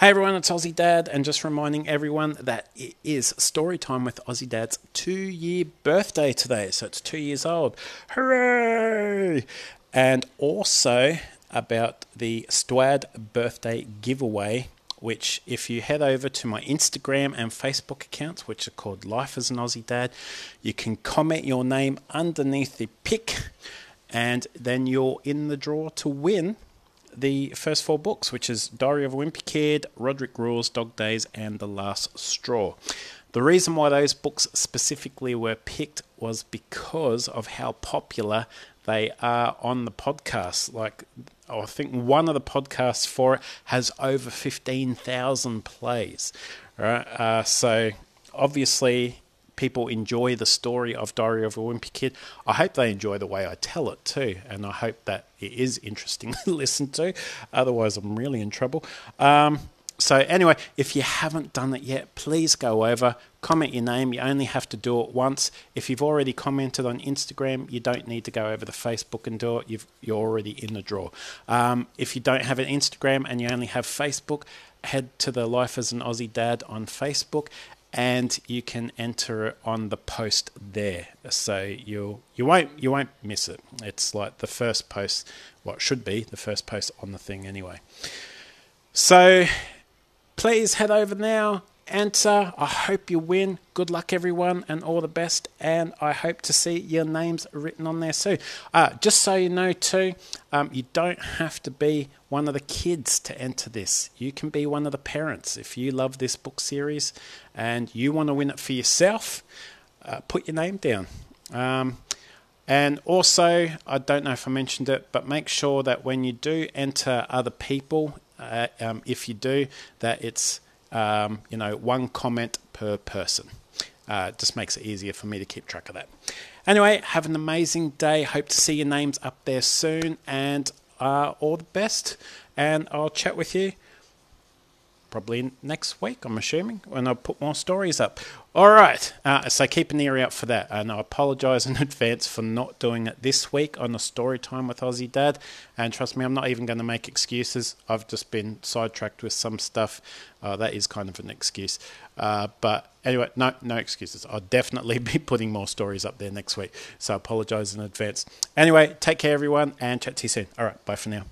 Hey everyone, it's Aussie Dad, and just reminding everyone that it is story time with Aussie Dad's two year birthday today. So it's two years old. Hooray! And also about the Stwad birthday giveaway, which, if you head over to my Instagram and Facebook accounts, which are called Life as an Aussie Dad, you can comment your name underneath the pic, and then you're in the draw to win the first four books, which is Diary of a Wimpy Kid, Roderick Rules, Dog Days, and The Last Straw. The reason why those books specifically were picked was because of how popular they are on the podcast. Like, I think one of the podcasts for it has over 15,000 plays. Right? Uh, so, obviously, people enjoy the story of Diary of a Wimpy Kid. I hope they enjoy the way I tell it too, and I hope that it is interesting to listen to. Otherwise, I'm really in trouble. Um, so, anyway, if you haven't done it yet, please go over, comment your name. You only have to do it once. If you've already commented on Instagram, you don't need to go over to Facebook and do it. You've, you're already in the draw. Um, if you don't have an Instagram and you only have Facebook, head to the Life as an Aussie Dad on Facebook and you can enter it on the post there. So you'll you won't you won't miss it. It's like the first post, what should be the first post on the thing anyway. So please head over now, enter. I hope you win. Good luck, everyone, and all the best. And I hope to see your names written on there soon. Uh, just so you know, too, um, you don't have to be one of the kids to enter this. You can be one of the parents. If you love this book series and you want to win it for yourself, uh, put your name down. Um, and also, I don't know if I mentioned it, but make sure that when you do enter other people, uh, um, if you do, that it's um, you know, one comment per person. Uh, just makes it easier for me to keep track of that. Anyway, have an amazing day. Hope to see your names up there soon, and uh, all the best. And I'll chat with you probably next week, I'm assuming, when I put more stories up. All right, uh, so keep an ear out for that. And I apologise in advance for not doing it this week on the story time with Aussie Dad. And trust me, I'm not even going to make excuses. I've just been sidetracked with some stuff. Uh, that is kind of an excuse. Uh, but anyway, no, no excuses. I'll definitely be putting more stories up there next week. So I apologise in advance. Anyway, take care, everyone, and chat to you soon. All right, bye for now.